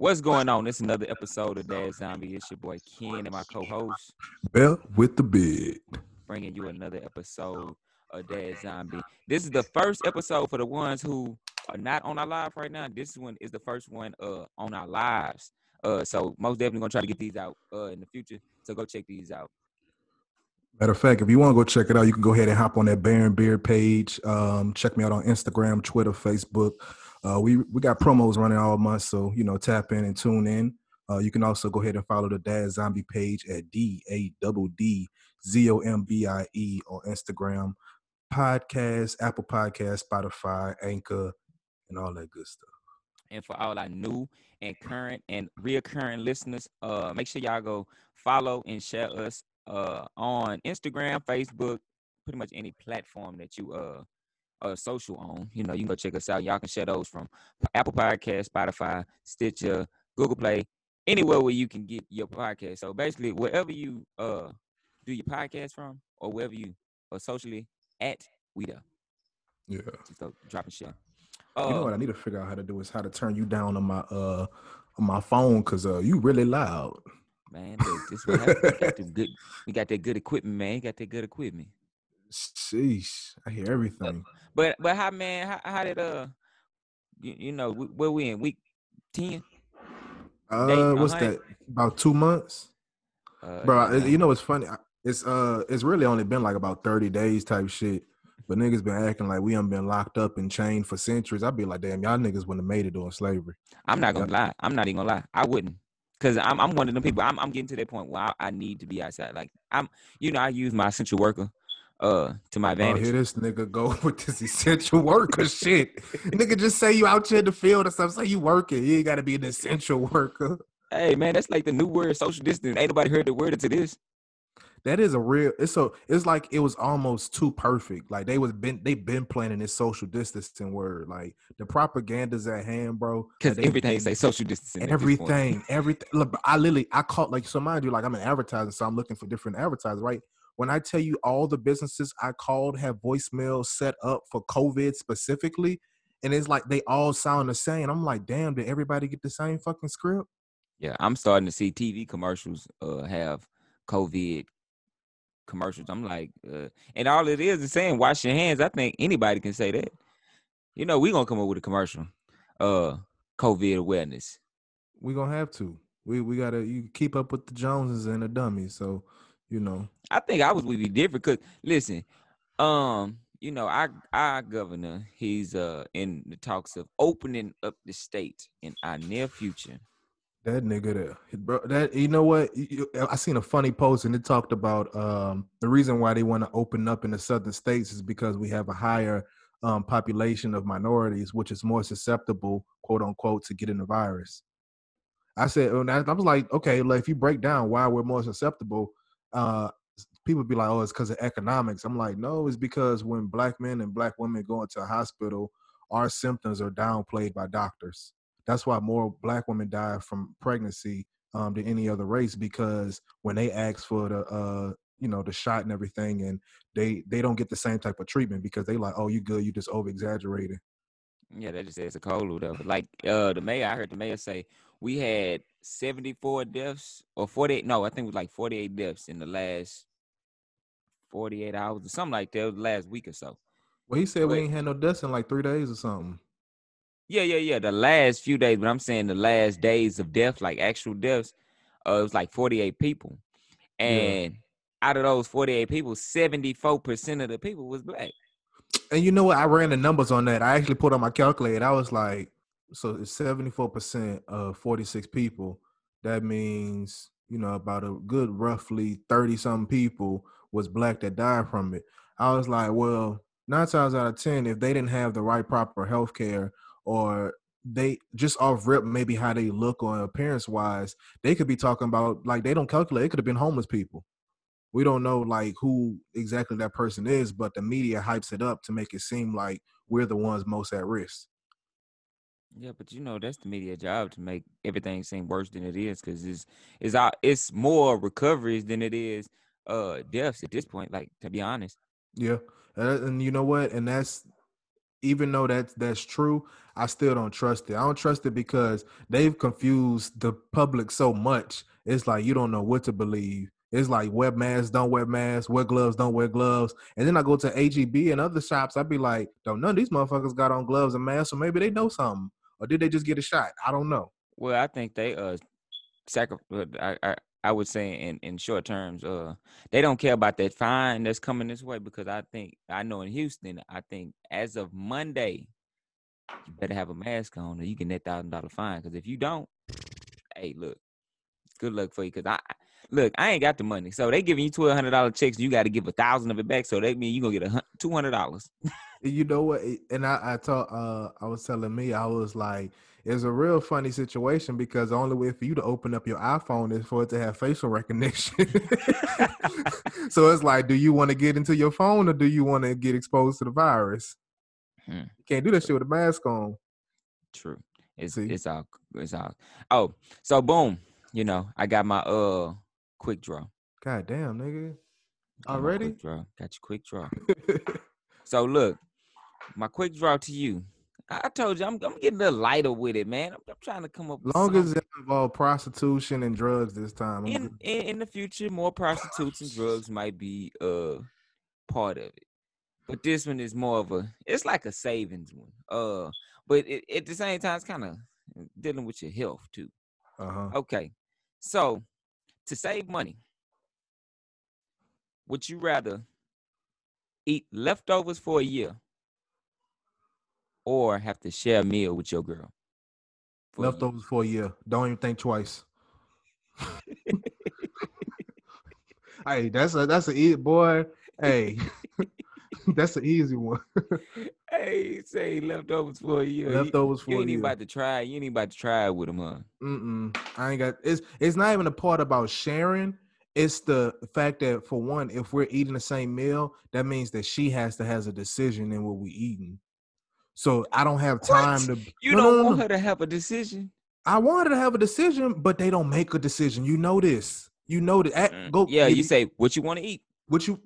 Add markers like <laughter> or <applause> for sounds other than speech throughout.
What's going on? It's another episode of Dad Zombie. It's your boy Ken and my co-host Bell with the bid. bringing you another episode of Dad Zombie. This is the first episode for the ones who are not on our live right now. This one is the first one uh on our lives. Uh, so most definitely gonna try to get these out uh in the future. So go check these out. Matter of fact, if you want to go check it out, you can go ahead and hop on that Baron Beard page. Um, check me out on Instagram, Twitter, Facebook. Uh, we we got promos running all month, so you know tap in and tune in. Uh, you can also go ahead and follow the Dad Zombie page at D A double D Z O M B I E on Instagram, podcast, Apple Podcast, Spotify, Anchor, and all that good stuff. And for all our new and current and reoccurring listeners, uh, make sure y'all go follow and share us uh on Instagram, Facebook, pretty much any platform that you uh uh social on. You know, you can go check us out. Y'all can share those from Apple Podcast, Spotify, Stitcher, Google Play, anywhere where you can get your podcast. So basically, wherever you uh do your podcast from, or wherever you are socially at, we there. Yeah. Just go drop and share. You know Uh, what I need to figure out how to do is how to turn you down on my uh on my phone because uh you really loud. man, look, this what. We got the good. We got that good equipment, man. You got that good equipment. Sheesh, I hear everything. But but how man? How, how did uh, you, you know, where we in week ten? Uh, what's that? About two months, Uh, bro. yeah, You know, it's funny. It's uh, it's really only been like about thirty days type shit. But niggas been acting like we done been locked up and chained for centuries. I'd be like, damn, y'all niggas wouldn't have made it during slavery. I'm not gonna lie. I'm not even gonna lie. I wouldn't, cause I'm I'm one of them people. I'm I'm getting to that point where I, I need to be outside. Like I'm, you know, I use my essential worker, uh, to my Oh, advantage. here this nigga go <laughs> with this essential worker shit. nigga just say you out here in the field or something. Say you working. You ain't got to be an essential worker. hey man, that's like the new word, social distance. Ain't nobody heard the word into this. That is a real. It's so. It's like it was almost too perfect. Like they was been. They been planning this social distancing word. Like the propaganda's at hand, bro. Cause Like, everything they- say social distancing. at this point. everything, everything. Look, I literally, I caught like so mind you, like I'm an advertiser, so I'm looking for different advertisers, right? When I tell you all the businesses I called have voicemail set up for COVID specifically, and it's like they all sound the same. I'm like, damn, did everybody get the same fucking script? Yeah, I'm starting to see TV commercials uh have COVID commercials. I'm like, uh, and all it is is saying wash your hands. I think anybody can say that. You know, we gonna come up with a commercial. Uh COVID awareness. We gonna have to. We we gotta you keep up with the Joneses and the dummies. So, you know, I think I was would be different because listen, um, you know, our our governor, he's uh in the talks of opening up the state in our near future. That nigga there, bro. That you know what? I seen a funny post and it talked about um the reason why they want to open up in the southern states is because we have a higher um population of minorities, which is more susceptible, quote unquote, to getting the virus. I said, and I I was like, okay, like if you break down why we're more susceptible, uh, people be like, oh, it's because of economics. I'm like, no, it's because when black men and black women go into a hospital, our symptoms are downplayed by doctors. That's why more black women die from pregnancy um, than any other race because when they ask for the uh, you know the shot and everything, and they they don't get the same type of treatment because they like, oh, you good, you just over exaggerated. Yeah, they just say it's a cold or whatever. Like uh the mayor, I heard the mayor say we had 74 deaths or 48. No, I think it was like 48 deaths in the last 48 hours or something like that. The last week or so. Well, he said we Wait. ain't had no deaths in like three days or something. Yeah, yeah, yeah. The last few days, but I'm saying the last days of death, like actual deaths, uh, it was like 48 people. Yeah. And out of those 48 people, 74% of the people was black. And you know what? I ran the numbers on that. I actually put on my calculator. I was like, so it's seventy four percent of forty six people. That means you know about a good roughly thirty some people was black that died from it. I was like, well, nine times out of ten, if they didn't have the right proper health care or they just off rip maybe how they look or appearance wise, they could be talking about like they don't calculate. It could have been homeless people. We don't know like who exactly that person is, but the media hypes it up to make it seem like we're the ones most at risk. Yeah, but you know that's the media job to make everything seem worse than it is, because it's it's out it's more recoveries than it is uh deaths at this point. Like to be honest, Yeah, and, and you know what? And that's even though that's that's true, I still don't trust it. I don't trust it because they've confused the public so much. It's like you don't know what to believe. It's like wear masks, don't wear masks, wear gloves, don't wear gloves. And then I go to AGB and other shops, I'd be like, don't none of these motherfuckers got on gloves and masks, so maybe they know something. Or did they just get a shot? I don't know. Well, I think they uh sacrifice. I, I I would say in in short terms, uh, they don't care about that fine that's coming this way because I think I know in Houston, I think as of Monday, you better have a mask on or you get that thousand dollar fine. Because if you don't, hey, look, good luck for you. Because I look, I ain't got the money, so they giving you twelve hundred dollar checks. You got to give a thousand of it back, so that mean you gonna get a two hundred dollars. you know what? And I I thought uh I was telling me I was like it's a real funny situation because the only way for you to open up your iPhone is for it to have facial <laughs> recognition. <laughs> so it's like, do you want to get into your phone or do you want to get exposed to the virus? Hmm. You can't do that shit with a mask on. True. It's See? it's all it's all. Oh, so boom, you know, I got my uh quick draw. God damn, nigga. Already? Quick draw. Got your quick draw. <laughs> so look, my quick draw to you I told you I'm, I'm getting a little lighter with it, man. I'm, I'm trying to come up. Long as it involves prostitution and drugs this time. In, in, in the future, more prostitutes and drugs might be uh part of it, but this one is more of a. It's like a savings one. Uh, but it, at the same time, it's kind of dealing with your health too. Uh-huh. Okay, so to save money, would you rather eat leftovers for a year? or have to share a meal with your girl. For Leftovers for a year. Don't even think twice. <laughs> hey, that's a that's a easy boy. Hey, <laughs> <laughs> that's an easy one. <laughs> hey, say leftovers for a year. Leftovers for you ain't a year. about to try. You ain't about to try it with him, huh? Mm-mm. I ain't got. It's it's not even a part about sharing. It's the fact that for one, if we're eating the same meal, that means that she has to has a decision in what we eating. So I don't have time what? to. You no, don't no, no, want her to have a decision. I want her to have a decision, but they don't make a decision. You know this. You know that. Mm. Go. Yeah, you say what you want to eat. What you.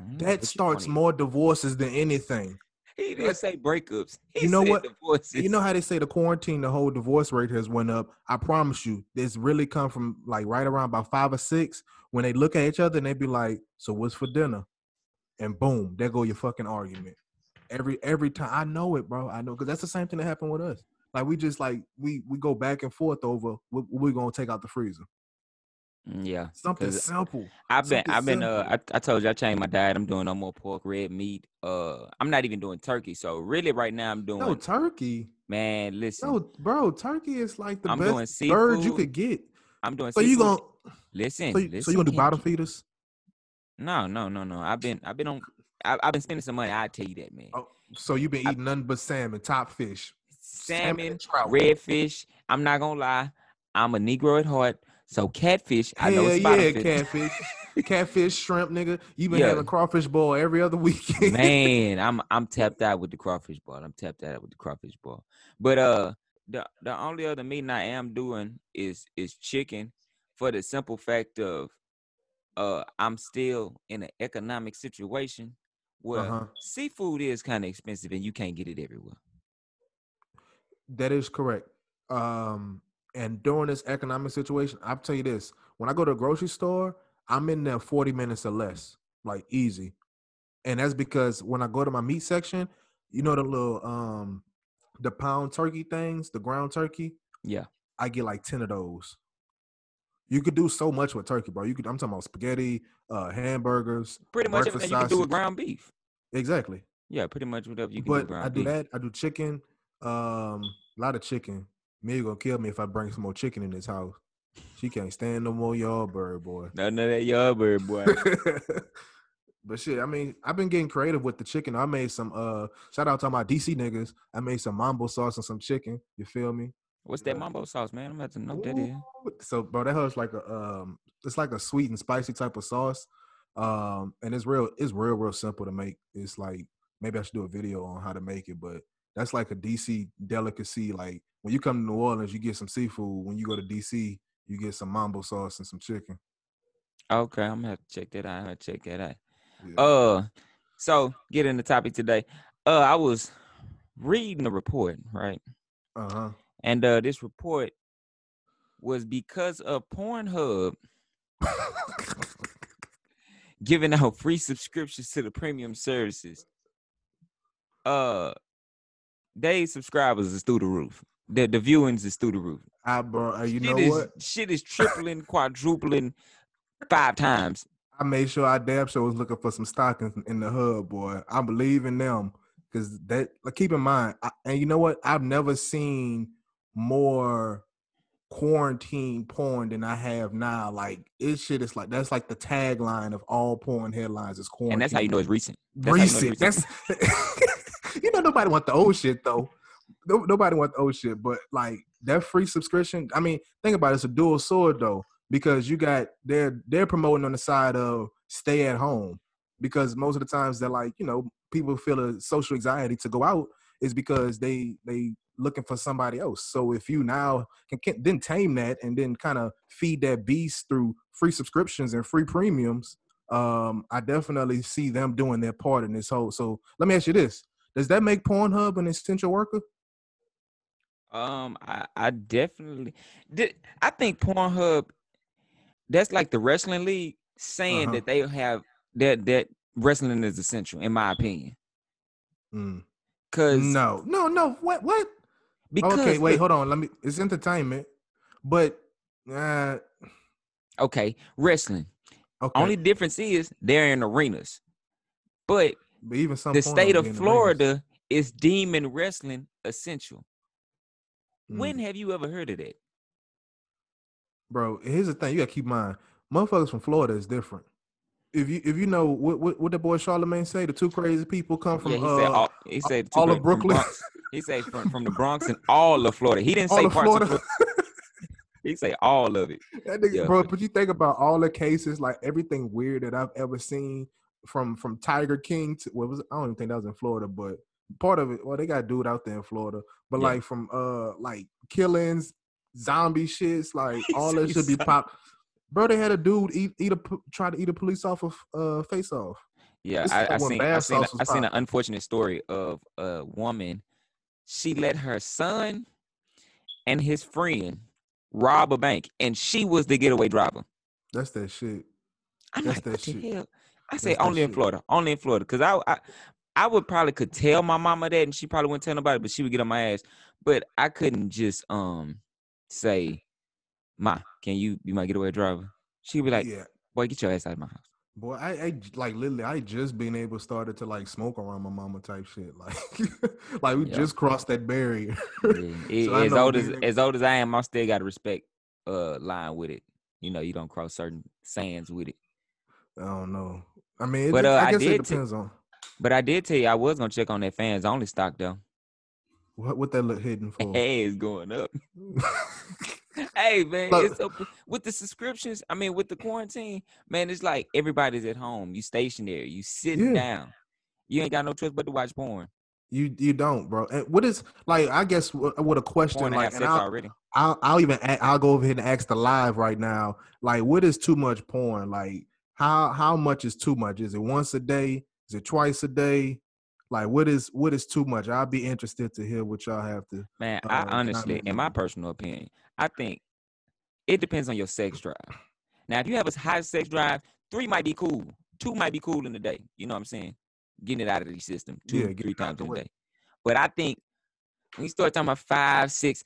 Mm, that starts more divorces than anything. He didn't say breakups. He you know what? Divorces. You know how they say the quarantine, the whole divorce rate has went up. I promise you, this really come from like right around about five or six when they look at each other and they be like, "So what's for dinner?" And boom, there go your fucking argument every every time. I know it, bro. I know because that's the same thing that happened with us. Like we just like we we go back and forth over what we're gonna take out the freezer. Mm, yeah, something simple. I've been, I've been, uh, I, I told you I changed my diet. I'm doing no more pork, red meat. Uh, I'm not even doing turkey. So really, right now, I'm doing no turkey. Man, listen, no, bro, turkey is like the I'm best bird you could get. I'm doing. So seafood. you gonna listen? So you, listen, so you gonna do bottom feeders? No, no, no, no. I've been, I've been on I, have been spending some money. I tell you that, man. Oh, so you've been eating I, nothing but salmon, top fish, salmon, salmon redfish. I'm not gonna lie. I'm a Negro at heart. So catfish, Hell I know it's yeah, catfish, <laughs> catfish, shrimp, nigga. You been yeah. having crawfish boil every other <laughs> weekend. Man, I'm I'm tapped out with the crawfish boil. I'm tapped out with the crawfish boil. But uh, the the only other meat I am doing is is chicken, for the simple fact of uh I'm still in an economic situation where uh-huh. seafood is kind of expensive and you can't get it everywhere. That is correct. Um and during this economic situation, I'll tell you this: when I go to a grocery store, I'm in there 40 minutes or less, like easy. And that's because when I go to my meat section, you know the little um the pound turkey things, the ground turkey. Yeah. I get like 10 of those. You could do so much with turkey, bro. You could. I'm talking about spaghetti, uh, hamburgers. Pretty much you can do with ground beef. Exactly. Yeah, pretty much whatever you can but do. But I do beef. that. I do chicken. Um, a lot of chicken. Mia gonna kill me if I bring some more chicken in this house. She can't stand no more yardbird, boy. None of that yardbird, boy. <laughs> but shit, I mean, I've been getting creative with the chicken. I made some. Uh, shout out to my DC niggas. I made some mambo sauce and some chicken. You feel me? What's that mambo sauce, man? I'm about to know that is. So, bro, that has like a um, it's like a sweet and spicy type of sauce. Um, and it's real, it's real, real simple to make. It's like maybe I should do a video on how to make it, but that's like a DC delicacy. Like when you come to New Orleans, you get some seafood. When you go to DC, you get some mambo sauce and some chicken. Okay, I'm gonna have to check that out. I'm gonna check that out. Yeah. Uh, so get in the topic today. Uh, I was reading a report, right? Uh huh. And uh this report was because of Pornhub <laughs> giving out free subscriptions to the premium services. Uh they subscribers is through the roof. The the viewings is through the roof. I bro, uh, you shit know is, what? Shit is tripling, <laughs> quadrupling five times. I made sure I damn sure was looking for some stockings in the hub, boy. I believe in them because that. Like, keep in mind, I, and you know what? I've never seen more quarantine porn than I have now. Like it shit is like that's like the tagline of all porn headlines is quarantine. And that's how you know it's recent. That's how you know it's recent. That's <laughs> you know nobody want the old shit though. No, nobody want the old shit, but like that free subscription. I mean, think about it, it's a dual sword though because you got they're they're promoting on the side of stay at home because most of the times they're like you know people feel a social anxiety to go out is because they they looking for somebody else. So if you now can, can then tame that and then kind of feed that beast through free subscriptions and free premiums, um, I definitely see them doing their part in this whole. So let me ask you this: Does that make Pornhub an essential worker? Um, I, I definitely did. I think Pornhub, that's like the wrestling league saying Uh-huh. that they have that that wrestling is essential, in my opinion. Mm. Cause No, no, no. What? What? because okay, wait, look, hold on. Let me. It's entertainment, but uh, okay, wrestling. okay. Only difference is they're in arenas, but but even some the state of be in the Florida is deeming wrestling essential. rings. When Mm. have you ever heard of that? bro? Here's the thing: you gotta keep in mind, motherfuckers from Florida is different. If you if you know what what, what the boy Charlemagne say, the two crazy people come from yeah, he uh, said all. He said all two of Brooklyn. He said from, from the Bronx and all of Florida. He didn't say of parts Florida. of Florida. He say all of it. That nigga, Yeah. bro, but you think about all the cases, like everything weird that I've ever seen from from Tiger King to what was? I don't even think that was in Florida, but part of it, well, they got dude out there in Florida, but Yeah. like from uh like killings, zombie shits, like <laughs> all that should be pop. Bro, they had a dude eat eat a try to eat a police off of uh face off. Yeah, This I, I seen. I seen. a- sauce was I seen an unfortunate story of a woman. She let her son and his friend rob a bank, and she was the getaway driver. That's that shit. I'm That's like, that shit. hell? I say only in. Florida, only in Florida, because I, I, I would probably could tell my mama that, and she probably wouldn't tell nobody, but she would get on my ass. But I couldn't just um say, "Ma, can you be my getaway driver?" She'd be like, yeah. "Boy, get your ass out of my house." Boy, I like literally, I just been able started to like smoke around my mama type shit. Like, <laughs> like we Yeah. just crossed that barrier. Yeah. <laughs> It- So as old as niggas- as old as I am, I still got to respect uh line with it. You know, you don't cross certain sands with it. I don't know. I mean, it, But, uh, I I guess it did t- depends on But I did tell you I was gonna check on that fans only stock though. what what that look hidden for. <laughs> Hey, it's going up. <laughs> hey man, Look- it's up with the subscriptions. I mean, with the quarantine, man, it's like everybody's at home. You stationary. You sitting Yeah. down. You ain't got no choice but to watch porn. you you don't, bro. And what is like? I guess what, with a question Porn like, and I'll, already. I'll I'll even I'll go over here and ask the live right now. Like, what is too much porn? Like, how how much is too much? Is it once a day? Is it twice a day? Like, what is what is too much? I'll be interested to hear what y'all have to. Man, uh, I honestly, in my personal opinion, I think it depends on your sex drive. Now, if you have a high sex drive, three might be cool. Two might be cool in the day. You know what I'm saying? Getting it out of the system two, Yeah, three times in a day. But I think when you start talking about five, six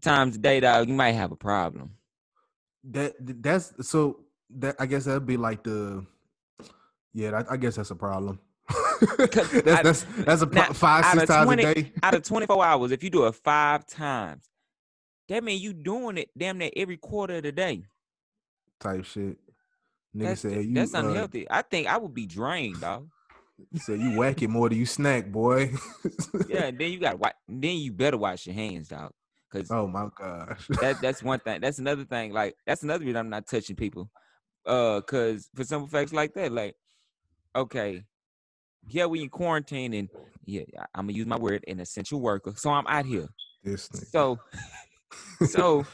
times a day, dog, you might have a problem. That that's so that I guess that'd be like the yeah. I, I guess that's a problem. <laughs> that's, that's that's a pro- now, five six times 20 a day. Out of <laughs> 24 hours, if you do it five times, that means you doing it damn near every quarter of the day. type shit. Nigga That's, said you that's uh, unhealthy. I think I would be drained, dog. So you whack it more than you snack, boy. <laughs> Yeah, then you got then you better wash your hands, dog. Cause oh my gosh. that that's one thing. That's another thing. Like that's another reason I'm not touching people. Uh, cause for simple facts like that, like, okay, yeah, we in quarantine and yeah, I'm gonna use my word, an essential worker. So I'm out here. this nigga. So so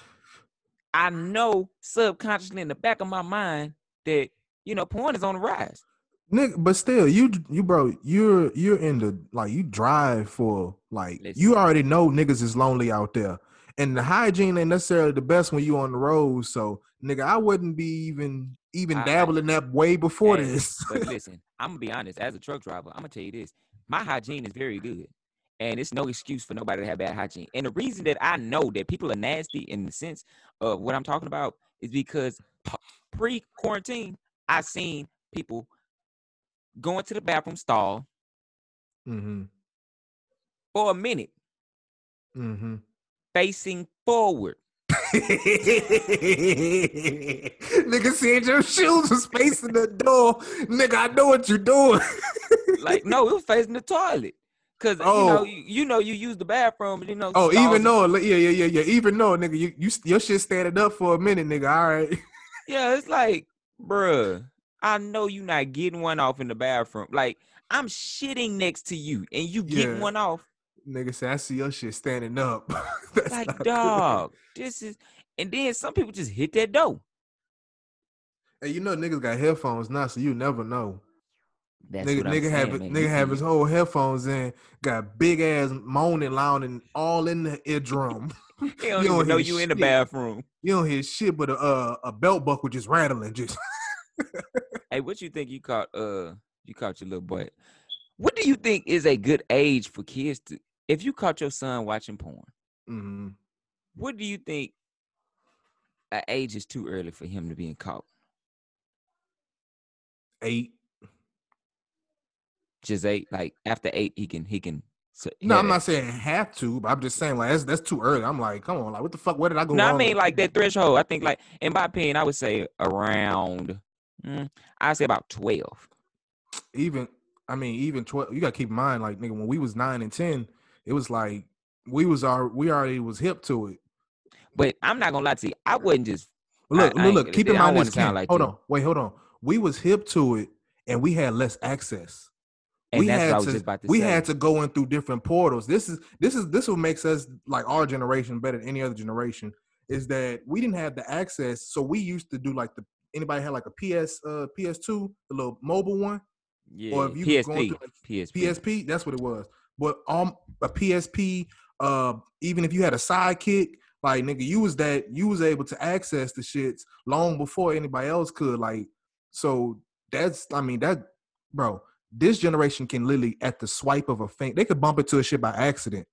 I know subconsciously in the back of my mind that you know porn is on the rise. Nick, but still, you you bro, you're you're in the like you drive for like Listen. you already know niggas is lonely out there, and the hygiene ain't necessarily the best when you on the road. So, nigga, I wouldn't be even even I- dabbling that way before this. But <laughs> listen, I'm gonna be honest. As a truck driver, I'm gonna tell you this: my hygiene is very good, and it's no excuse for nobody to have bad hygiene. And the reason that I know that people are nasty in the sense of what I'm talking about is because pre quarantine, I seen people going to the bathroom stall mm-hmm. for a minute, Mm-hmm. facing forward. Nigga said your shoes was facing the door. Nigga, I know what you're doing. Like no, it was facing the toilet. Cause you Oh. know, you, you know, you use the bathroom, but you know. oh, even though, yeah, yeah, yeah, yeah. Even though, nigga, you, you your shit standing up for a minute, nigga. All right. Yeah, it's like, bruh, I know you not getting one off in the bathroom. Like, I'm shitting next to you and you getting Yeah. one off. Nigga say I see your shit standing up. <laughs> That's Like, not good. dog, this is and then some people just hit that door. Hey, you know niggas got headphones now, so you never know. That's nigga, what I'm nigga have saying, it- man. nigga have his whole headphones in, got big ass moaning, louding, all in the eardrum. <laughs> <laughs> He don't you don't know hear you in the bathroom. you don't hear shit, but a uh, a belt buckle just rattling. Just Hey, what you think you caught uh you caught your little boy? What do you think is a good age for kids to if you caught your son watching porn, Mhm. what do you think a age is too early for him to be in caught? eight. Just eight, like after eight, he can he can. So, No, I'm not saying have to, but I'm just saying like that's that's too early. I'm like, come on, like what the fuck? Where did I go? No, I mean like that threshold. I think like in my opinion, I would say around. Mm, I'd say about twelve. even I mean, even twelve. You gotta keep in mind, like nigga, when we was nine and ten, it was like we was our we already was hip to it. But I'm not gonna lie to you. I wouldn't just. Look, I look, ain't look. Keep in mind this. Ken. like hold you. on, wait, hold on. We was hip to it, and we had less access. And we that's had what I was to, to we say. had to go in through different portals. This is this is this what makes us like our generation better than any other generation. Is that we didn't have the access, so we used to do like the anybody had like a PS uh PS2, the little mobile one. yeah, or if you was going PSP, through, like, PSP. PSP, that's what it was. But um, a PSP, uh, even if you had a sidekick, like nigga, you was that you was able to access the shits long before anybody else could. Like, so that's I mean that, bro. This generation can literally at the swipe of a finger, they could bump into a shit by accident.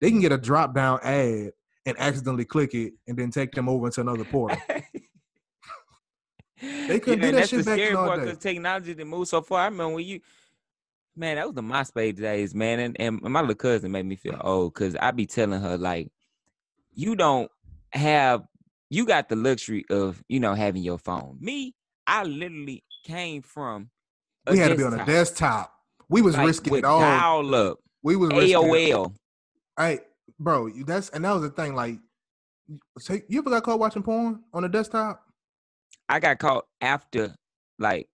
They can get a drop down ad and accidentally click it and then take them over into another portal. <laughs> they couldn't do that that's shit the back scary part because technology didn't move so far. I remember when you, man, that was the MySpace days, man. And, and my little cousin made me feel old because I be telling her like, you don't have, you got the luxury of you know having your phone. Me, I literally came from. a we had to be on a desktop, desktop. We was like, risking it all. dial up, We was risking AOL. Hey, bro, you- that's and that was the thing. Like, so you ever got caught watching porn on a desktop? I got caught after, like,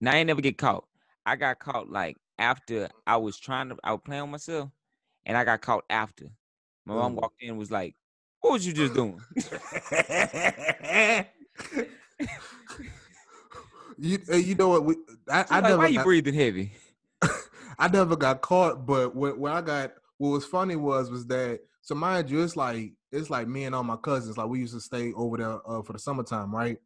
now I ain't never get caught. I got caught like after I was trying to, I was playing with myself, and I got caught after. My mom walked in and was like, "What was you just doing?" <laughs> you you know what? We, I, I like, never "Why you got, breathing heavy?" <laughs> I never got caught, but what, what I got, what was funny was was that so mind you, it's like it's like me and all my cousins, like we used to stay over there uh, for the summertime, right?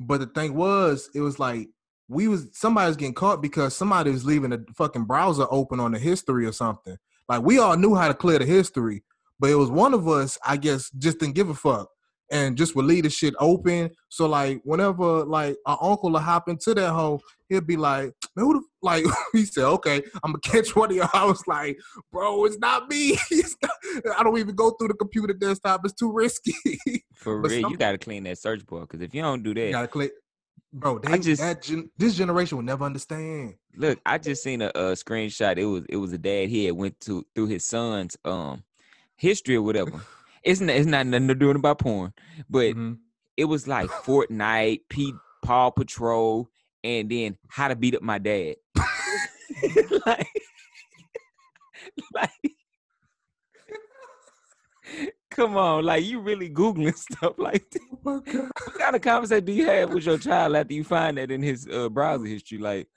But the thing was, it was like we was somebody was getting caught because somebody was leaving a fucking browser open on the history or something. Like we all knew how to clear the history, but it was one of us, I guess, just didn't give a fuck and just would leave the shit open. So like whenever like our uncle will hop into that hole, he'll be like, man, who the like <laughs> he said, okay, I'm gonna catch one of y'all. I was like, bro, it's not me. <laughs> It's not- I don't even go through the computer desktop. It's too risky. <laughs> For real, some- you gotta clean that search bar because if you don't do that, you gotta click. Bro, they I just- that gen- this generation will never understand. look, I just seen a, a screenshot. It was it was a dad. He had went to through his son's um history or whatever. <laughs> It's not, it's not nothing to do about porn, but Mhm. it was like Fortnite, P Paw Patrol, and then how to beat up my dad. <laughs> <laughs> like, like, come on, like you really googling <laughs> stuff like that. Oh. What kind of conversation do you have with your child after you find that in his uh, browser history? Like,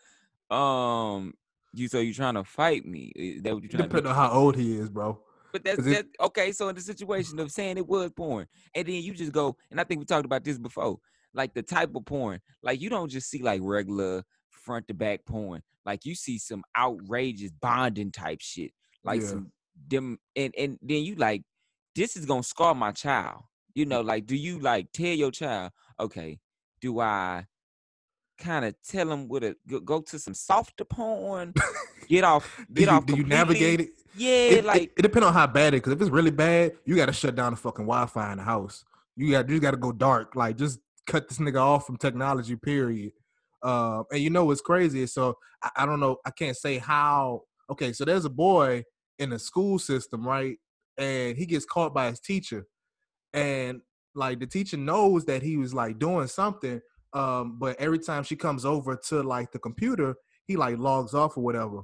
Um, you so you trying to fight me? Is that what you trying to? Depending on how old he is, bro. But that's Is it- okay. So in the situation of saying it was porn, and then you just go, and I think we talked about this before, like the type of porn, like you don't just see like regular front to back porn, like you see some outrageous bonding type shit, like Yeah. some them, and and then you like, this is gonna scar my child. You know, like, do you like tell your child, okay, do I kind of tell them with a go, to some softer porn, <laughs> get off, get you, off, do you navigate it? Yeah, it, like it, it depends on how bad it. Because if it's really bad, you got to shut down the fucking Wi-Fi in the house. You got you got to go dark. Like just cut this nigga off from technology. Period. Uh, and you know what's crazy? So I, I don't know. I can't say how. Okay, so there's a boy in the school system, right? And he gets caught by his teacher, and like the teacher knows that he was like doing something. Um, but every time she comes over to like the computer, he like logs off or whatever.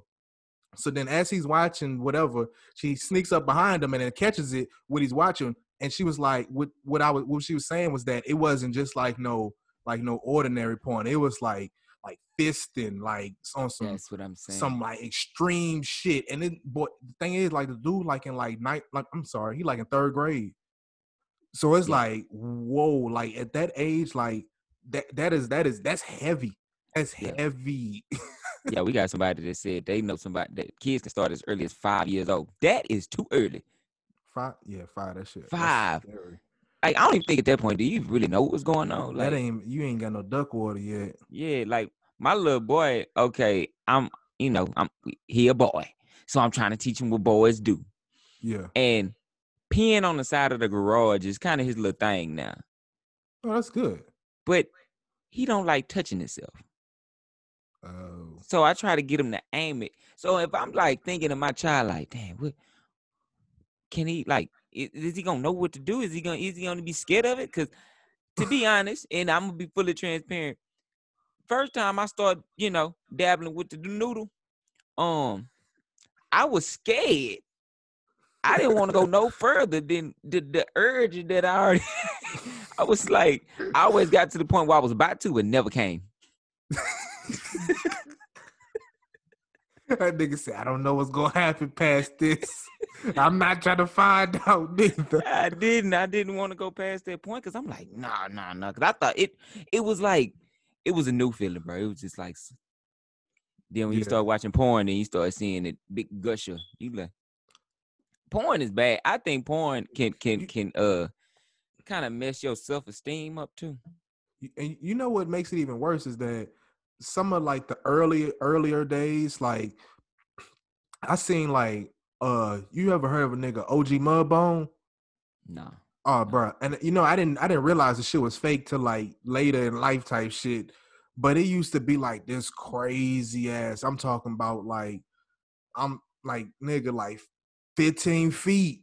So then, as he's watching whatever, she sneaks up behind him and then catches it what he's watching. And she was like, "What? What I was? What she was saying was that it wasn't just like no, like no ordinary porn. It was like, like fisting, like on some, that's what I'm saying. some like extreme shit. And then, boy, the thing is, like the dude, like in like night, like I'm sorry, he like in third grade. So it's Yeah. like, whoa, like at that age, like that, that is that is that's heavy. That's Yeah. heavy. <laughs> yeah, we got somebody that said they know somebody that kids can start as early as five years old. That is too early. Five, yeah, five. That shit. Five. Like I don't even think at that point do you really know what's going on. Like that ain't you ain't got no duck water yet. yeah, like my little boy. Okay, I'm you know I'm he a boy, so I'm trying to teach him what boys do. Yeah. And peeing on the side of the garage is kind of his little thing now. Oh, that's good. But he don't like touching himself. Oh, So I try to get him to aim it. So if I'm like thinking of my child, like, damn, what can he like? I- Is, he gonna know what to do? Is he gonna is he gonna be scared of it? Because to be honest, and I'm gonna be fully transparent. First time I started, you know, dabbling with the noodle, um, I was scared. I didn't want to go no <laughs> further than the, the urge that I already. <laughs> I was like, I always got to the point where I was about to, and never came. <laughs> <laughs> that nigga said, I don't know what's gonna happen past this. <laughs> I'm not trying to find <laughs> out neither. I didn't. I didn't want to go past that point because I'm like, nah, nah, nah. Because I thought it, it was like, it was a new feeling, bro. It was just like, then when you start watching porn and you start seeing it, big gusher, you like, porn is bad. I think porn can can can uh kind of mess your self esteem up too. And you know what makes it even worse is that some of like the early earlier days, like I seen like uh you ever heard of a nigga OG Mudbone? Nah. Oh, bro, and you know, I didn't, I didn't realize the shit was fake till like later in life type shit. But it used to be like this crazy ass. I'm talking about like, I'm like nigga like 15 feet,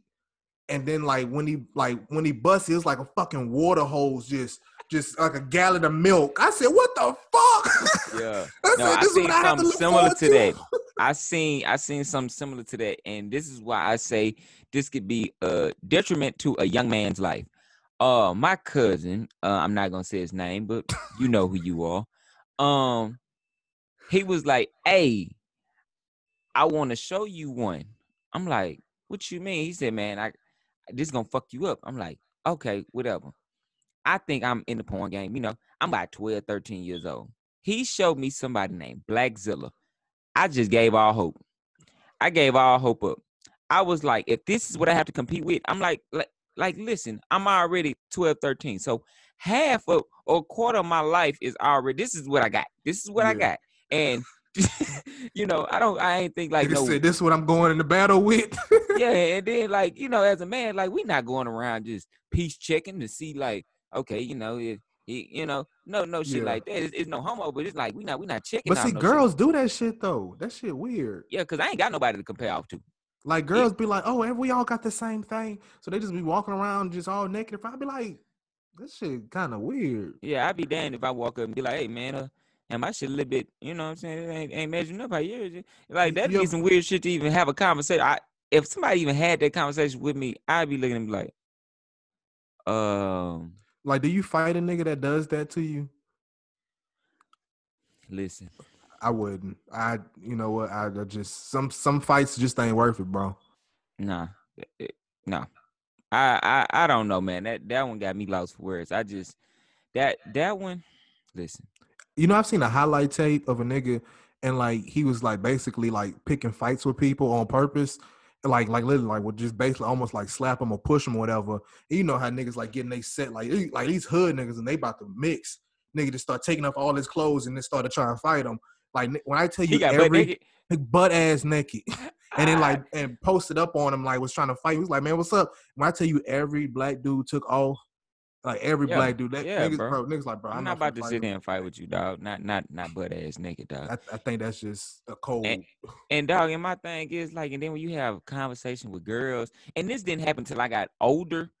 and then like when he like when he busted, it was like a fucking water hose, just just like a gallon of milk. I said, what the fuck? <laughs> Yeah. I No, said, I seen to something similar to that. <laughs> I seen I seen something similar to that, and this is why I say this could be a detriment to a young man's life. Uh, my cousin, uh, I'm not gonna say his name, but you know who you are. Um, he was like, "Hey, I want to show you one." I'm like, "What you mean?" He said, "Man, I this gonna fuck you up." I'm like, "Okay, whatever." I think I'm in the porn game. You know, I'm about 12, 13 years old. He showed me somebody named Blackzilla. I just gave all hope. I gave all hope up. I was like, if this is what I have to compete with, I'm like, like, like listen, I'm already 12, 13. So half of or a quarter of my life is already this is what I got. This is what I got. And <laughs> you know, I don't I ain't think like no said, this is what I'm going into battle with. yeah, <laughs> and then like you know, as a man, like we're not going around just peace checking to see like, okay, you know, if, he- you know, no, no shit Yeah. like that. It's, it's no homo, but it's like we not we not checking. but see, no shit. girls do that shit though. That shit weird. yeah, because I ain't got nobody to compare off to. Like girls be like, oh, and we all got the same thing. So they just be walking around just all naked. If I'd be like, this shit kind of weird. Yeah, I'd be damned if I walk up and be like, hey man, uh, and my shit a little bit, you know what I'm saying? It ain't, ain't measuring up how is. Like that'd be some weird shit to even have a conversation. I if somebody even had that conversation with me, I'd be looking at me like, um, Like, do you fight a nigga that does that to you? listen, I wouldn't. I you know what? I, I just some some fights just ain't worth it, bro. Nah, it- it- no. I, I I don't know, man. That that one got me lost for words. I just that that one. Listen, You know, I've seen a highlight tape of a nigga, and like he was like basically like picking fights with people on purpose, like like literally like would just basically almost like slap them or push them or whatever. And you know how niggas like getting they set like like these hood niggas and they about to mix. Nigga just start taking off all his clothes and then start to try and fight him. Like when I tell you got every butt ass naked. <laughs> <laughs> and then like and posted up on him like was trying to fight. He was like, man, what's up? When I tell you every black dude took off, like every Yeah, black dude, that yeah, niggas, bro. bro. niggas like, bro, I'm, I'm, not about to sit there and fight with you, dog. Not not not butt ass naked, dog. I, I think that's just a cold. And dog, and my thing is like, and then when you have conversation with girls, and this didn't happen till I got older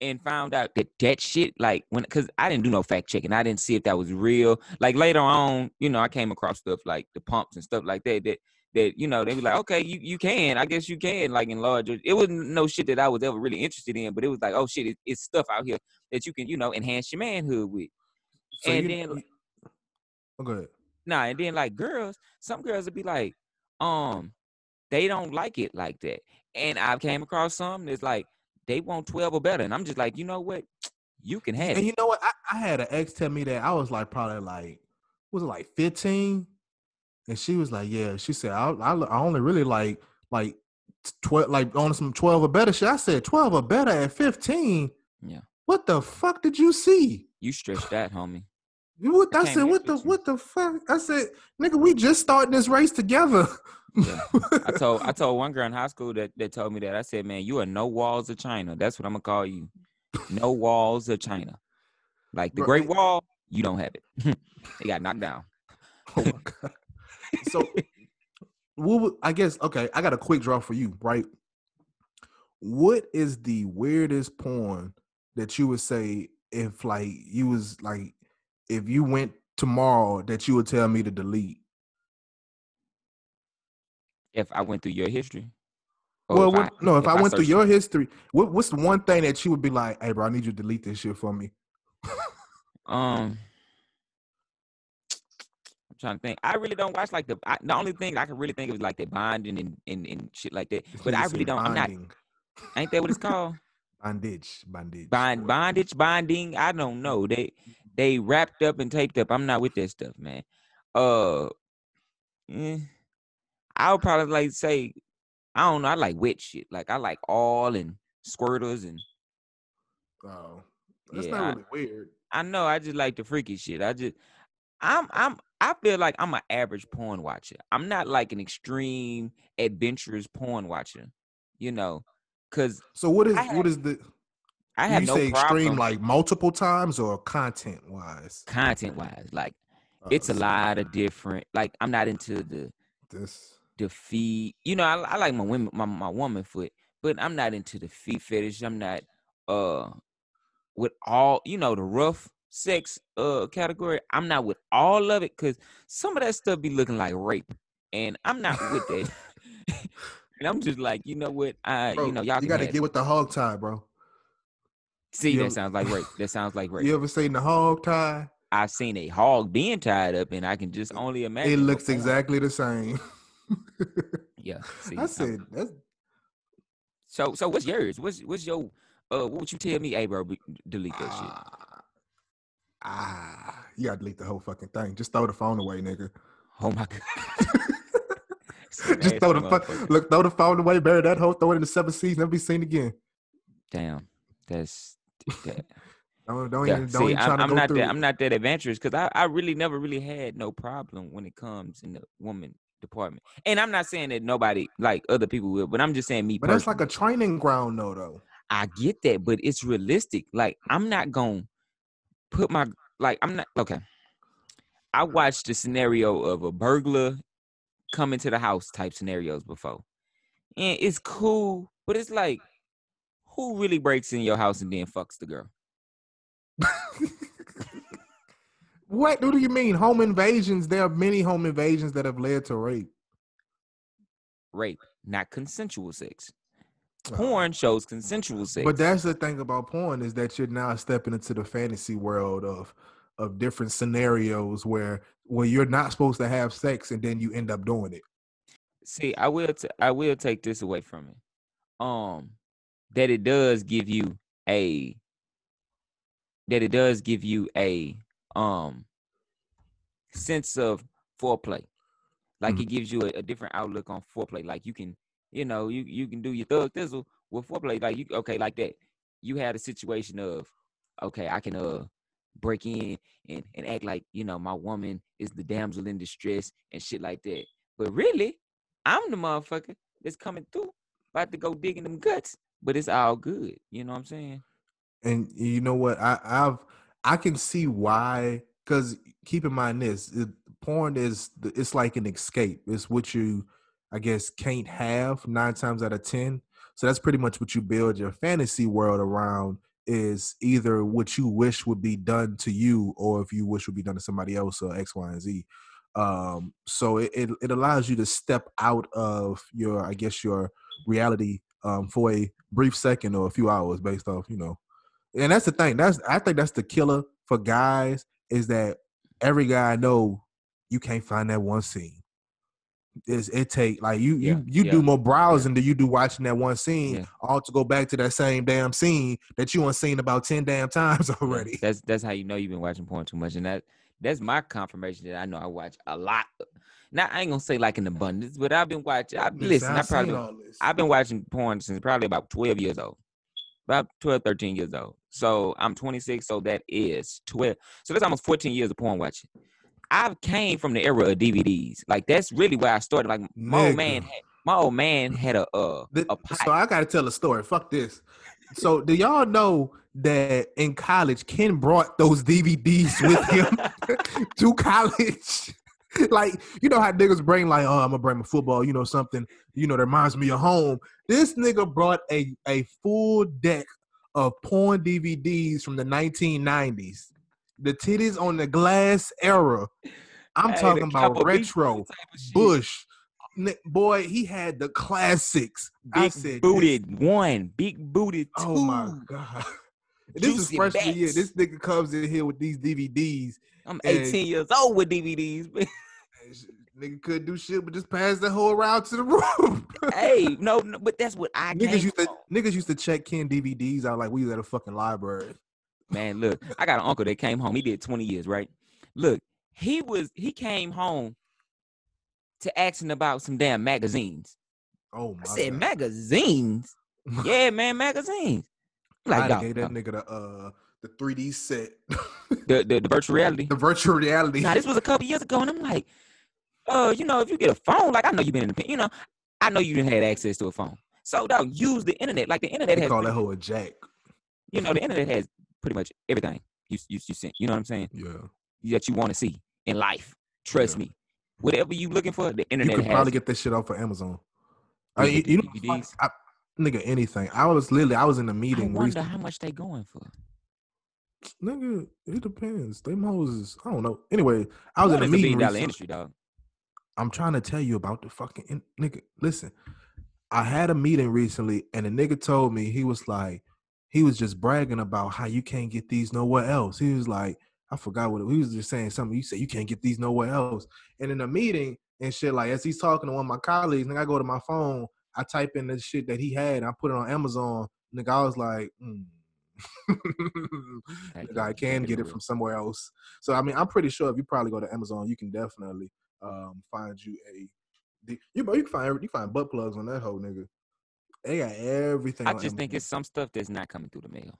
and found out that that shit, like when, cause I didn't do no fact checking, I didn't see if that was real. Like later on, you know, I came across stuff like the pumps and stuff like that. That that you know, they be like, okay, you you can, I guess you can, like enlarge. It It wasn't no shit that I was ever really interested in, but it was like, oh shit, it, it's stuff out here that you can, you know, enhance your manhood with. So and you, then- oh, go ahead. Nah, and then like girls, some girls would be like, um, they don't like it like that. And I came across some that's like they want 12 or better. And I'm just like, you know what? <tsk> You can have And it. you know what? I, I had an ex tell me that I was like probably like was it like 15, and she was like, yeah. She said I I, I only really like like twelve like on some twelve or better shit. I said twelve or better at fifteen. Yeah. What the fuck did you see? You stretched that, homie. You What I I said? What the you. what the fuck? I said, nigga, we just starting this race together. Yeah. I told I <laughs> told one girl in high school that, that told me that. I said, man, you are no walls of China. That's what I'm gonna call you. No walls of China. Like the Great Wall, you don't have it. <laughs> it got knocked down. Oh my god. So, what would, I guess okay, I got a quick draw for you, right? What is the weirdest porn that you would say if like you was like if you went tomorrow that you would tell me to delete? If I went through your history. well, if I- no, if, I, went through your history, what, what's the one thing that you would be like, "Hey, bro, I need you to delete this shit for me"? <laughs> Um, trying to think. I really don't watch like the. I, the only thing I can really think of is like the bonding and, and, and shit like that. But I really don't. I'm not. Ain't that what it's <laughs> called? bondage, bondage, Bond, bondage, bonding. I don't know. They they wrapped up and taped up. I'm not with that stuff, man. Uh, eh, I would probably like say, I don't know. I like wet shit. Like I like all and squirters and Oh, that's Yeah, not I- really weird. I know I just like the freaky shit. I just I'm I'm I feel like I'm an average porn watcher. I'm not like an extreme adventurous porn watcher, you know, because So what is what is the I have you no say problem extreme like multiple times or content wise? content wise. Like it's a lot of different. Like I'm not into the This the feet. You know, I, I like my women my my woman foot, but I'm not into the feet fetish. I'm not uh with all you know the rough sex uh category. I'm not with all of it because some of that stuff be looking like rape, and I'm not with that. <laughs> <laughs> and I'm just like, you know what? I bro, you know y'all you gotta get it. with the hog tie, bro. see you that ever- sounds like rape. That sounds like <laughs> rape. You ever seen the hog tie? I've seen a hog being tied up, and I can just only imagine. It looks exactly the same. Yeah. See, I I'm- said that's So so what's yours? What's what's your uh what would you tell me? Hey bro, delete that shit. Ah, you gotta delete the whole fucking thing. Just throw the phone away, nigga. Oh my god. <laughs> Just throw the phone. Look, throw the phone away, bury that whole, throw it in the seven seas, never be seen again. Damn. That's that. <laughs> Don't don't Yeah, even don't see, even try I'm, not that it. I'm not that adventurous because I, I really never really had no problem when it comes in the woman department. And I'm not saying that nobody like other people will, but I'm just saying me but that's like a training ground, though. Though I get that, but it's realistic. Like I'm not gonna put my like I'm not okay. I watched the scenario of a burglar coming to the house type scenarios before. And it's cool, but it's like who really breaks in your house and then fucks the girl? what? What do you mean? Home invasions? There are many home invasions that have led to rape. Rape, not consensual sex. Porn shows consensual sex. But that's the thing about porn is that you're now stepping into the fantasy world of of different scenarios where where you're not supposed to have sex and then you end up doing it. See, I will t- I will take this away from it. Um that it does give you a that it does give you a um sense of foreplay. Like Mhm. it gives you a, a different outlook on foreplay. Like you can, you know, you you can do your thug thistle with foreplay. Like you okay, like that. You had a situation of okay, I can uh break in and, and act like, you know, my woman is the damsel in distress and shit like that. But really, I'm the motherfucker that's coming through, about to go digging them guts. But it's all good. You know what I'm saying? And you know what? I, I've I can see why. Because keep in mind this: it, porn is it's like an escape. It's what you, I guess, can't have nine times out of ten. So that's pretty much what you build your fantasy world around. Is either what you wish would be done to you, or if you wish would be done to somebody else, or X, Y, and Z. Um, so it, it it allows you to step out of your, I guess, your reality um, for a brief second or a few hours, based off you know and that's the thing. That's I think that's the killer for guys is that every guy I know you can't find that one scene. Is it take like you Yeah, you you yeah, do more browsing than you do watching that one scene, Yeah. all to go back to that same damn scene that you unseen about ten damn times <laughs> Yeah, already. That's that's how you know you've been watching porn too much, and that that's my confirmation that I know I watch a lot. Now I ain't gonna say like in abundance, but I've been watching. I, listen, I probably seen all this. I've been watching porn since probably about 12 years old. About 12, 13 years old. So I'm 26, so that is 12. So that's almost 14 years of porn watching. I came from the era of DVDs. Like that's really where I started. Like my old man had my old man had a uh a so I gotta tell a story. Fuck this. So do y'all know that in college Ken brought those DVDs with him <laughs> to college? <laughs> like you know how niggas bring like oh I'm gonna bring my football you know something you know that reminds me of home. This nigga brought a a full deck of porn DVDs from the 1990s. The titties on the glass era. I'm Hey, talking about retro. type of shit. Bush. Boy, he had the classics. I said, booted one, big booted two. Oh my god. <laughs> This is Juicy freshman year. This nigga comes in here with these DVDs. I'm 18 years old with DVDs. man. <laughs> and sh- Nigga couldn't do shit but just pass the whole around to the <laughs> room. hey, no, no, but that's what I niggas used to niggas used to check Ken DVDs out like we was at a fucking library. Man, look, I got an uncle that came home. He did 20 years, right? Look, he was he came home to asking about some damn magazines. Oh my I said, god. magazines? <laughs> Yeah, man, magazines. I'm I Like, done gave that nigga the uh the 3D set. the, the the virtual <laughs> reality. the virtual reality. Now, this was a couple years ago, and I'm like, uh, you know, if you get a phone, like I know you've been in the, pen- you know, I know you didn't have access to a phone. So dog, use the internet. Like the internet they has, call that hoe a jack. you know, the internet has pretty much everything you you, you sent. You know what I'm saying? Yeah. That you want to see in life. Trust Yeah. me. Whatever you looking for, the You internet could has. probably it. get this shit off of Amazon. You I, you, you know? I, nigga, anything. I was literally, I was in a meeting wonder recently. how much they going for. Nigga, it depends. Them hoes is, I don't know. Anyway, I was in a meeting. industry, dog. I'm trying to tell you about the fucking in, nigga. Listen, I had a meeting recently, and a nigga told me he was like, he was just bragging about how you can't get these nowhere else. He was like, I forgot what it, he was just saying something. You said you can't get these nowhere else. And in a meeting and shit, like as he's talking to one of my colleagues, nigga, I go to my phone, I type in the shit that he had, and I put it on Amazon. Nigga, I was like, mm. <laughs> Nigga, I can get it from somewhere else. So I mean, I'm pretty sure if you probably go to Amazon, you can definitely um find you a you bro, you can find you can find butt plugs on that whole nigga. They got everything. I just think it's some stuff that's not coming through the mail.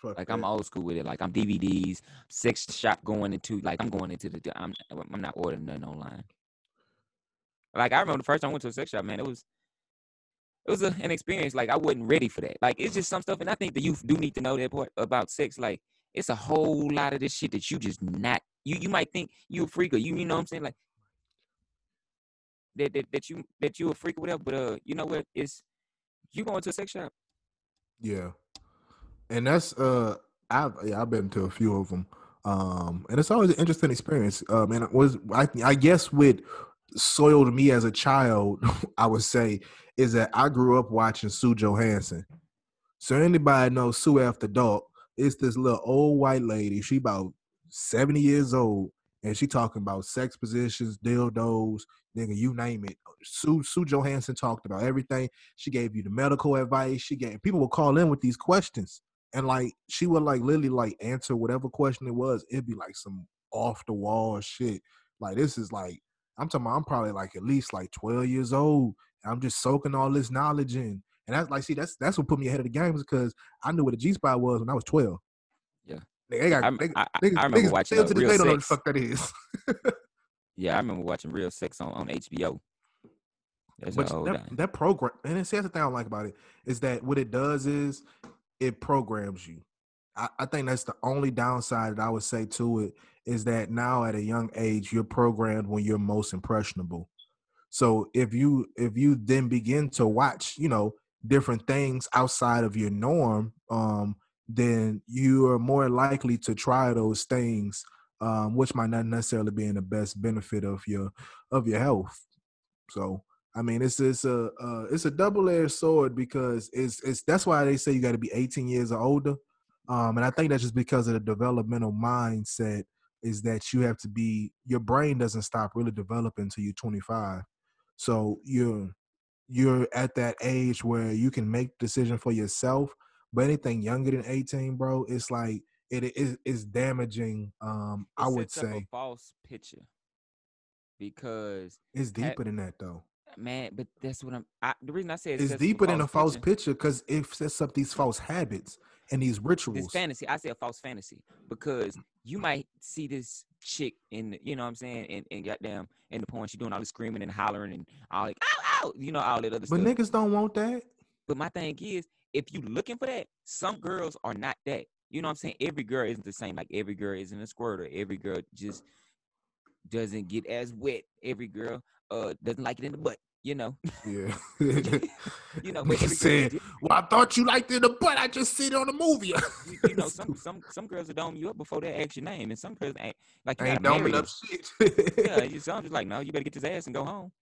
Fuck Like I'm old school with it. Like I'm DVDs, sex shop going into. Like I'm going into the. I'm I'm not ordering nothing online. Like I remember the first time I went to a sex shop, man. It was it was a, an experience. Like I wasn't ready for that. Like it's just some stuff, and I think the youth do need to know that part about sex. Like it's a whole lot of this shit that you just not. You you might think you a freak or you you know what I'm saying like that that, that you that you a freak or whatever. But uh, you know what? It's you going to a sex shop. Yeah, and that's uh, I've yeah, I've been to a few of them, um, and it's always an interesting experience. Um, and it was I I guess what soiled me as a child, <laughs> I would say, is that I grew up watching Sue Johanson. So anybody knows Sue After Dark? It's this little old white lady. She about 70 years old, and she talking about sex positions, dildos, nigga, you name it. Sue Sue Johanson talked about everything. She gave you the medical advice. She gave people would call in with these questions, and like she would like literally like answer whatever question it was. It'd be like some off the wall shit. Like this is like I'm talking. About, I'm probably like at least like 12 years old. I'm just soaking all this knowledge in, and that's like see that's that's what put me ahead of the games because I knew what a G spot was when I was 12. Yeah. They got, I'm- they, I, I, niggas, I remember niggas watching still to this Real day don't know what the fuck that is. <laughs> Yeah, I remember watching Real Sex on, on HBO. That's But how old I that, that program, and it's that's the thing I like about it is that what it does is it programs you. I, I think that's the only downside that I would say to it is that now at a young age you're programmed when you're most impressionable. So if you if you then begin to watch, you know, different things outside of your norm, um, then you are more likely to try those things, um, which might not necessarily be in the best benefit of your of your health. So I mean, it's it's a uh, it's a double edged sword because it's it's that's why they say you got to be 18 years or older, um, and I think that's just because of the developmental mindset is that you have to be your brain doesn't stop really developing until you're 25, so you're you're at that age where you can make decision for yourself. But anything younger than 18, bro, it's like it is is damaging. Um, It I would say a false picture because it's deeper than that though. man, but that's what I'm. I, the reason I say it it's up deeper than a false picture- because it sets up these false habits and these this rituals. fantasy. I say a false fantasy because you might see this chick in, you know what I'm saying, and, and goddamn in the porn, she doing all the screaming and hollering and all like, ow, ow, you know, all that other But stuff. niggas don't want that. But my thing is, if you looking for that, some girls are not that. You know what I'm saying? Every girl isn't the same. Like every girl isn't a squirter. Every girl just doesn't get as wet. Every girl uh doesn't like it in the butt. You know, Yeah. <laughs> you know. <laughs> But Nigga every girl said. "Well, I thought you liked it in the butt. I just see it on the movie." you, you <laughs> know, some some some girls will dome you up before they ask your name, and some girls ain't like you ain't doming up shit. Yeah, you some just like no, you better get this ass and go home.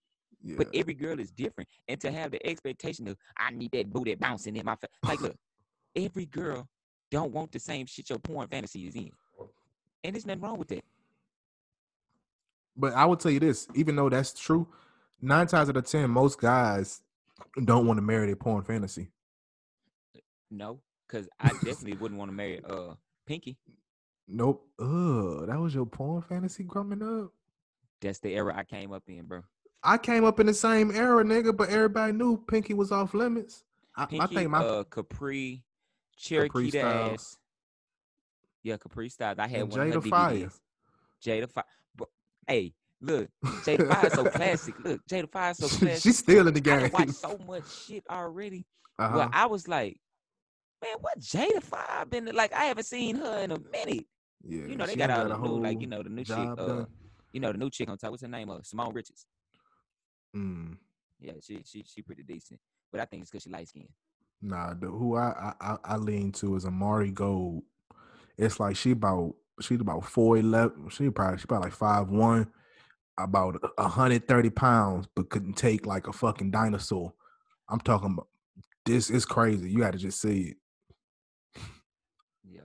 yeah. But every girl is different, and to have the expectation of I need that booty bouncing in my face, like look, every girl don't want the same shit your porn fantasy is in, and there's nothing wrong with that. But I will tell you this: even though that's true, nine times out of ten, most guys don't want to marry their porn fantasy. No, because I definitely wouldn't want to marry uh Pinky. Nope. Ugh, that was your porn fantasy growing up. That's the era I came up in, bro. I came up in the same era, nigga, but everybody knew Pinky was off limits. I, Pinky, I think my uh, Capri, Cherokee. Dash. Yeah, Capri Styles. I had And one of her Jada Fire. DVDs. Jada Fire. Hey, look, Jada <laughs> Fire so classic. Look, Jada Fire so classic. she's still in the I game. done watched so much shit already. uh-huh. Well, I was like, man, what Jada Fire been like? I haven't seen her in a minute. yeah, You know, they got all the new, like you know, the new chick. Uh, you know, the new chick on top. What's her name? Uh, Simone Richards. Mm. Yeah, she she she pretty decent. But I think it's because she light skinned. Nah, the, who I, I I- lean to is Amari Gold. It's like she about she's about four eleven. She probably she probably like five one, about a hundred thirty pounds, but couldn't take like a fucking dinosaur. I'm talking about this is crazy. You got to just see it. Yeah,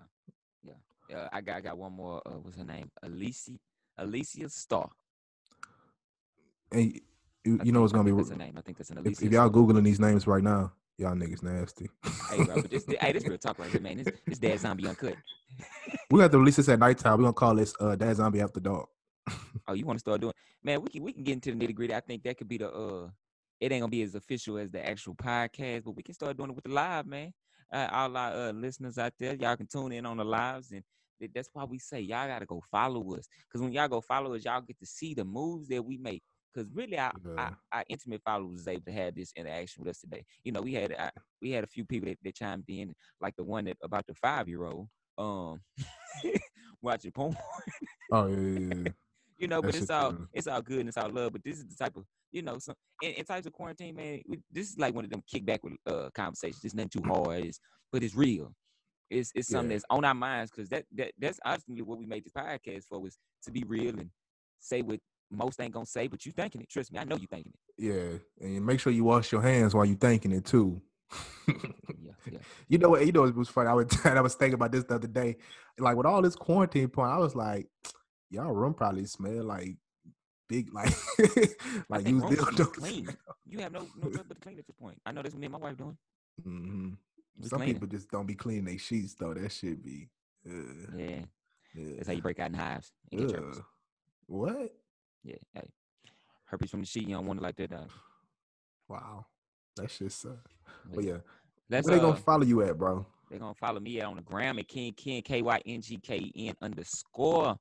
yeah. Uh, I got I got one more. Uh, what's her name? Alicia Alicia Starr. And you, you know it's gonna be that's her name. I think that's an Alicia. if y'all googling these names right now, y'all niggas nasty. hey, bro, but this, <laughs> hey, this real talk right here, man. This this dad zombie uncut. we got to release this at nighttime. We're gonna call this uh Dad Zombie After Dark. Oh, you want to start doing? Man, we can we can get into the nitty gritty. I think that could be the uh. It ain't gonna be as official as the actual podcast, but we can start doing it with the live, man. Uh, all our uh, listeners out there, y'all can tune in on the lives, and th- that's why we say y'all gotta go follow us. Cause when y'all go follow us, y'all get to see the moves that we make. Cause really, our, Yeah. our, our intimate followers was able to have this interaction with us today. You know, we had uh, we had a few people that, that chimed in, like the one that about the five year old um <laughs> watching porn. Oh yeah, yeah, yeah. <laughs> you know, That but it's all good. it's all good and it's all love. But this is the type of you know, some in, in types of quarantine, man. We, this is like one of them kickback with uh conversations. It's nothing too hard, it's, but it's real. It's it's something Yeah. that's on our minds because that that that's ultimately what we made this podcast for was to be real and say what most ain't gonna say, but you thinking it. Trust me, I know you thinking it. Yeah, and make sure you wash your hands while you thinking it too. <laughs> Yeah, yeah. <laughs> You know what? You know it was funny. I was <laughs> I was thinking about this the other day. Like with all this quarantine point, I was like, <tsk> y'all room probably smell like big, like like rooms should clean. You have no no choice but to clean at this point. I know that's what me and my wife doing. Mm-hmm. Some cleaning. people just don't be cleaning their sheets though. That should be. Uh, Yeah, yeah. that's how you break out in hives and get germs. What? Yeah, hey, herpes from the sheet. You don't want it like that. Dog. Wow, that shit sucks. But yeah, Let's where they uh, gonna follow you at, bro? They're gonna follow me at on the gram at King Ken K Y N G K N underscore.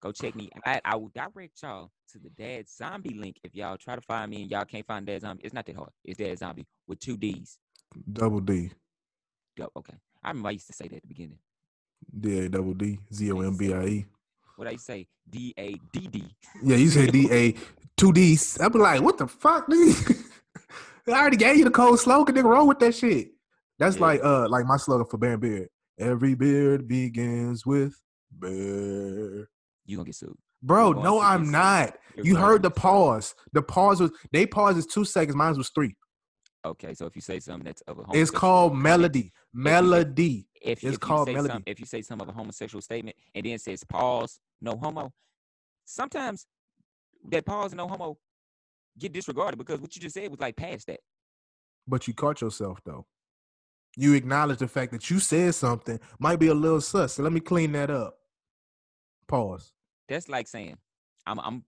Go check me out. I will direct y'all to the Dad Zombie link if y'all try to find me and y'all can't find Dad Zombie. It's not that hard. It's Dad Zombie with two D's. Double D. Go, okay. I remember I used to say that at the beginning. D A double D Z O M B I E. What I say, D A D D. Yeah, you said D A two D's. I be like, what the fuck, nigga? <laughs> I already gave you the cold slogan, nigga. Roll with that shit. That's Yeah. like uh like my slogan for Bear and Beard. Every beard begins with bear. You gonna get sued. Bro, no, I'm not. You're You heard the pause. The pause was they pause is two seconds. Mine was three. Okay, so if you say something that's of a It's called melody. Melody. If, It's if called you say melody. Some, if you say some of a homosexual statement and then says pause, no homo, sometimes that pause and no homo get disregarded because what you just said was like past that. But you caught yourself though. You acknowledge the fact that you said something might be a little sus. So let me clean that up. Pause. That's like saying, I'm I'm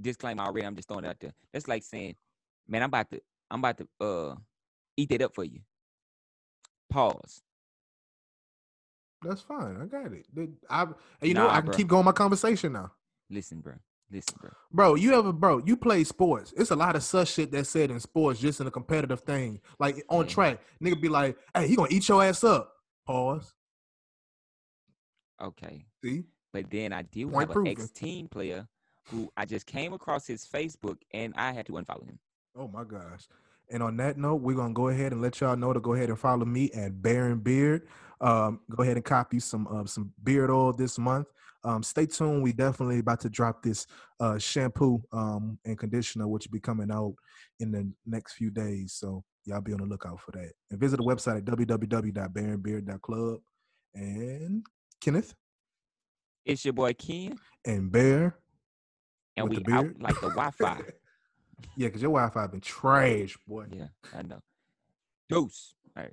disclaimer already, I'm just throwing it out there. That's like saying, man, I'm about to I'm about to uh eat that up for you. Pause. That's fine. I got it. I, you know, I can bro. keep going my conversation now. Listen, bro. Listen, bro. Bro, you ever, bro, you play sports. It's a lot of such shit that's said in sports just in a competitive thing. Like on Yeah. track, nigga be like, hey, he gonna eat your ass up. Pause. Okay. See? But then I do Point have an ex team player who I just came across his Facebook and I had to unfollow him. Oh my gosh. And on that note, we're gonna go ahead and let y'all know to go ahead and follow me at Baron Beard. Um, go ahead and copy some uh, some beard oil this month. Um, stay tuned. We definitely about to drop this uh, shampoo um, and conditioner, which will be coming out in the next few days. So y'all be on the lookout for that. And visit the website at www.baronbeard.club. And Kenneth It's your boy Ken, and Bear. and With we the out like the Wi-Fi. <laughs> yeah, because your Wi-Fi been trash, boy. yeah, I know. Deuce. All right.